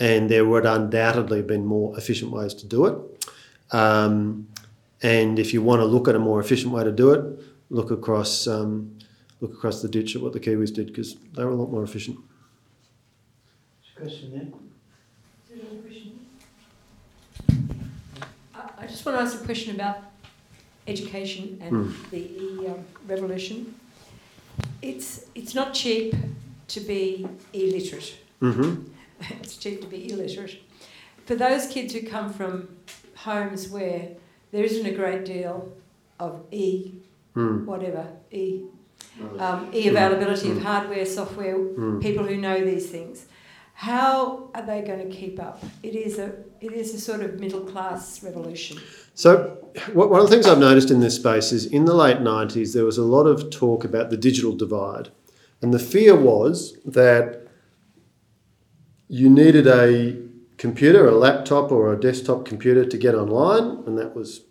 and there would undoubtedly have been more efficient ways to do it. Um, and if you want to look at a more efficient way to do it, look across um, look across the ditch at what the Kiwis did because they were a lot more efficient. Question there. I I just want to ask a question about education and the e um, revolution. It's it's not cheap to be illiterate. Mm-hmm. it's cheap to be illiterate. For those kids who come from homes where there isn't a great deal of e Mm. whatever e um, e availability of hardware, software, Mm. people who know these things. How are they going to keep up? It is a it is a sort of middle class revolution. So one of the things I've noticed in this space is in the late 90s, there was a lot of talk about the digital divide. And the fear was that you needed a computer, a laptop, or a desktop computer to get online, and that was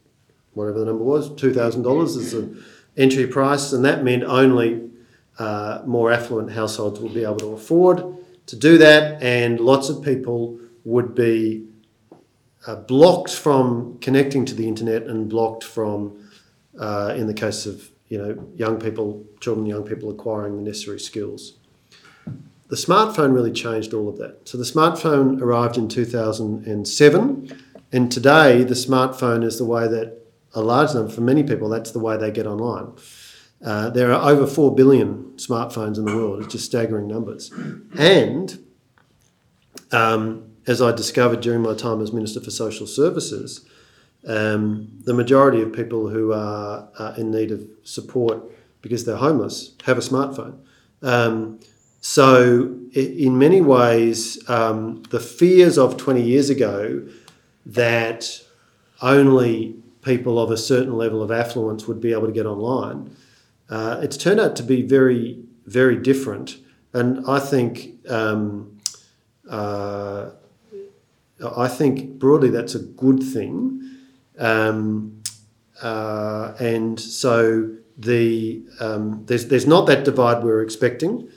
whatever the number was, $2,000 is the entry price, and that meant only uh, more affluent households would be able to afford to do that, and lots of people would be uh, blocked from connecting to the internet and blocked from, uh, in the case of you know young people, children, young people acquiring the necessary skills. The smartphone really changed all of that. So the smartphone arrived in 2007, and today the smartphone is the way that a large number, for many people, that's the way they get online. Uh, there are over 4 billion smartphones in the world. It's just staggering numbers. And um, as I discovered during my time as Minister for Social Services, um, the majority of people who are, are, in need of support because they're homeless have a smartphone. Um, so, in many ways, um, the fears of 20 years ago that only people of a certain level of affluence would be able to get online, uh, it's turned out to be very, very different. And I think, um, uh, I think broadly that's a good thing. Um, uh, and so the um, there's there's not that divide we are expecting.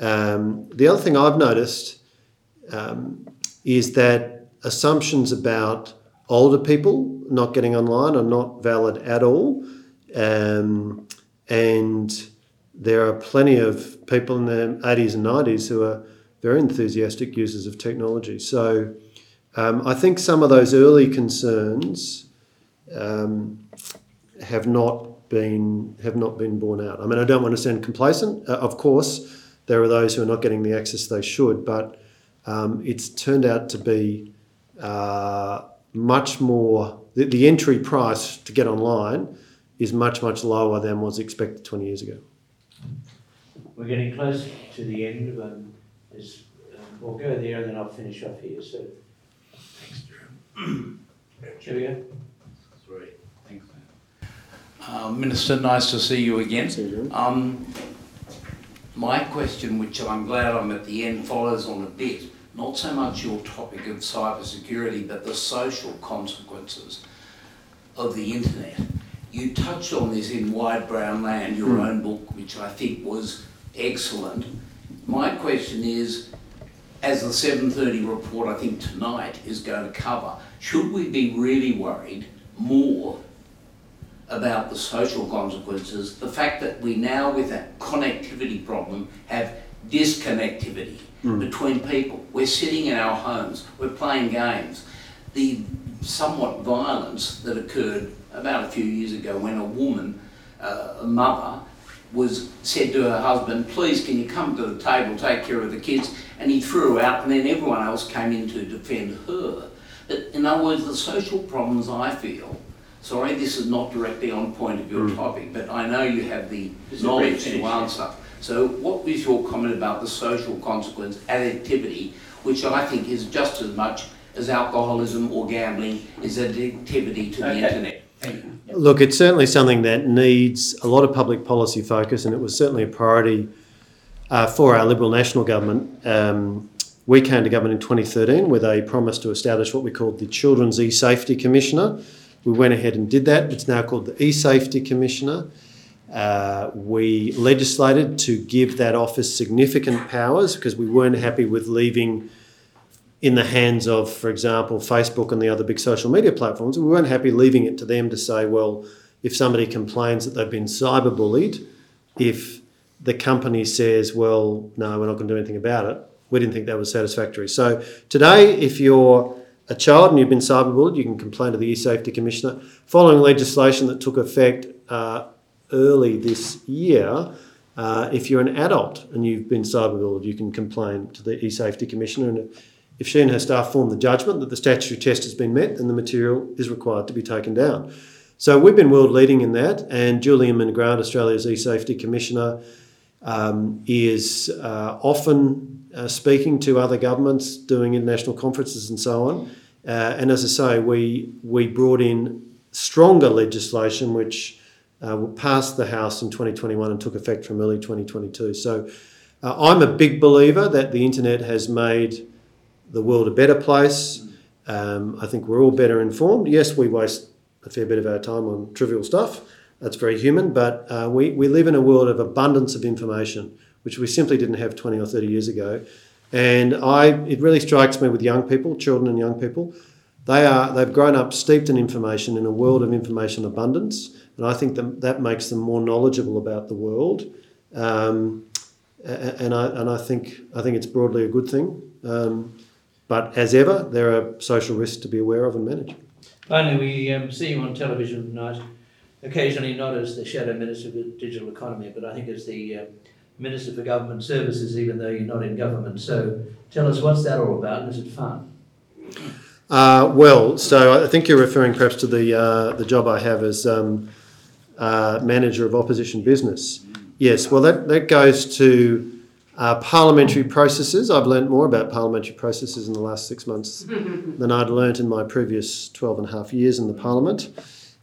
Um, the other thing I've noticed um, is that assumptions about older people not getting online are not valid at all. Um, and there are plenty of people in their 80s and 90s who are very enthusiastic users of technology. So um, I think some of those early concerns um, have not been have not been borne out. I mean, I don't want to sound complacent. Uh, of course, there are those who are not getting the access they should, but um, it's turned out to be uh, much more, the, the entry price to get online is much, much lower than was expected 20 years ago. We're getting close to the end. Um, um, we'll go there and then I'll finish off here. So, thanks, Jerome. Here we go. Three. Thanks. Uh, Minister, nice to see you again. Um, my question, which I'm glad I'm at the end, follows on a bit not so much your topic of cybersecurity, but the social consequences of the internet. You touched on this in Wired Brown Land, your mm. own book, which I think was excellent. My question is, as the 7.30 report I think tonight is going to cover, should we be really worried more about the social consequences, the fact that we now with that connectivity problem have disconnectivity mm. between people. We're sitting in our homes, we're playing games. The somewhat violence that occurred about a few years ago when a woman, uh, a mother, was said to her husband, please can you come to the table, take care of the kids, and he threw her out and then everyone else came in to defend her. But in other words, the social problems I feel, sorry this is not directly on point of your mm. topic, but I know you have the knowledge to answer. So what was your comment about the social consequence addictivity, which I think is just as much as alcoholism or gambling is addictivity to okay. the internet? Look, it's certainly something that needs a lot of public policy focus, and it was certainly a priority uh, for our Liberal National Government. Um, we came to government in 2013 with a promise to establish what we called the Children's E-Safety Commissioner. We went ahead and did that. It's now called the E-Safety Commissioner. Uh, we legislated to give that office significant powers because we weren't happy with leaving in the hands of, for example, Facebook and the other big social media platforms. We weren't happy leaving it to them to say, well, if somebody complains that they've been cyberbullied, if the company says, well, no, we're not going to do anything about it, we didn't think that was satisfactory. So today, if you're a child and you've been cyberbullied, you can complain to the e-safety commissioner. Following legislation that took effect uh, early this year, uh, if you're an adult and you've been cyberbullied, you can complain to the e-safety commissioner, and if she and her staff form the judgment that the statutory test has been met, then the material is required to be taken down. So we've been world leading in that, and Julie Inman Grant, Australia's e-safety commissioner, um, is uh, often uh, speaking to other governments, doing international conferences and so on. Uh, and as I say, we we brought in stronger legislation which uh, passed the House in 2021 and took effect from early 2022. So uh, I'm a big believer that the internet has made the world a better place. Um, I think we're all better informed. Yes, we waste a fair bit of our time on trivial stuff. That's very human, but uh, we, we live in a world of abundance of information, which we simply didn't have 20 or 30 years ago. And I, it really strikes me with young people, children and young people, they are they've grown up steeped in information in a world of information abundance, and I think that that makes them more knowledgeable about the world. Um, and I and I think I think it's broadly a good thing. Um, but as ever, there are social risks to be aware of and manage. Finally, we um, see you on television tonight, occasionally not as the Shadow Minister for Digital Economy, but I think as the uh, Minister for Government Services, even though you're not in government. So tell us what's that all about and is it fun? Uh, well, so I think you're referring perhaps to the uh, the job I have as um, uh, manager of opposition business. Yes, well that that goes to uh, parliamentary processes. I've learnt more about parliamentary processes in the last six months than I'd learnt in my previous 12 and a half years in the parliament.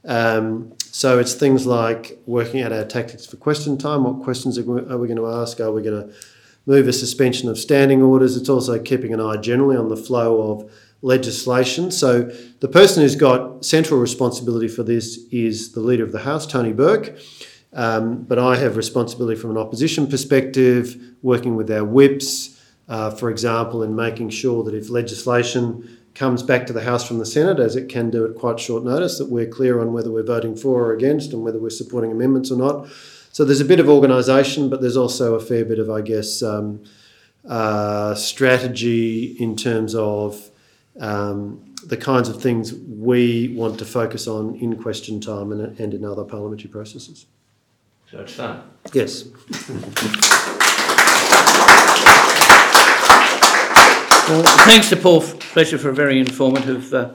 Um, so it's things like working out our tactics for question time. What questions are we, are we going to ask? Are we going to move a suspension of standing orders? It's also keeping an eye generally on the flow of legislation. So the person who's got central responsibility for this is the Leader of the House, Tony Burke. Um, but I have responsibility from an opposition perspective, working with our whips, uh, for example, in making sure that if legislation comes back to the House from the Senate, as it can do at quite short notice, that we're clear on whether we're voting for or against and whether we're supporting amendments or not. So there's a bit of organisation, but there's also a fair bit of, I guess, um, uh, strategy in terms of um, the kinds of things we want to focus on in question time and, and in other parliamentary processes. So it's fun. Yes. Well, thanks to Paul Fletcher for a very informative uh,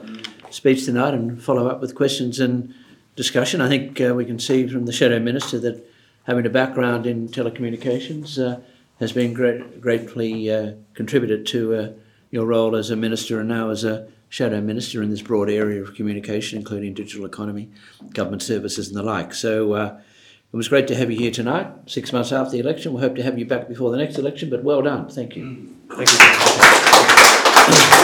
speech tonight and follow up with questions and discussion. I think uh, we can see from the Shadow Minister that having a background in telecommunications uh, has been great, greatly uh, contributed to uh, your role as a minister and now as a shadow minister in this broad area of communication, including digital economy, government services, and the like. So uh, it was great to have you here tonight, six months after the election. We hope to have you back before the next election, but well done. Thank you. Thank you. Thank you.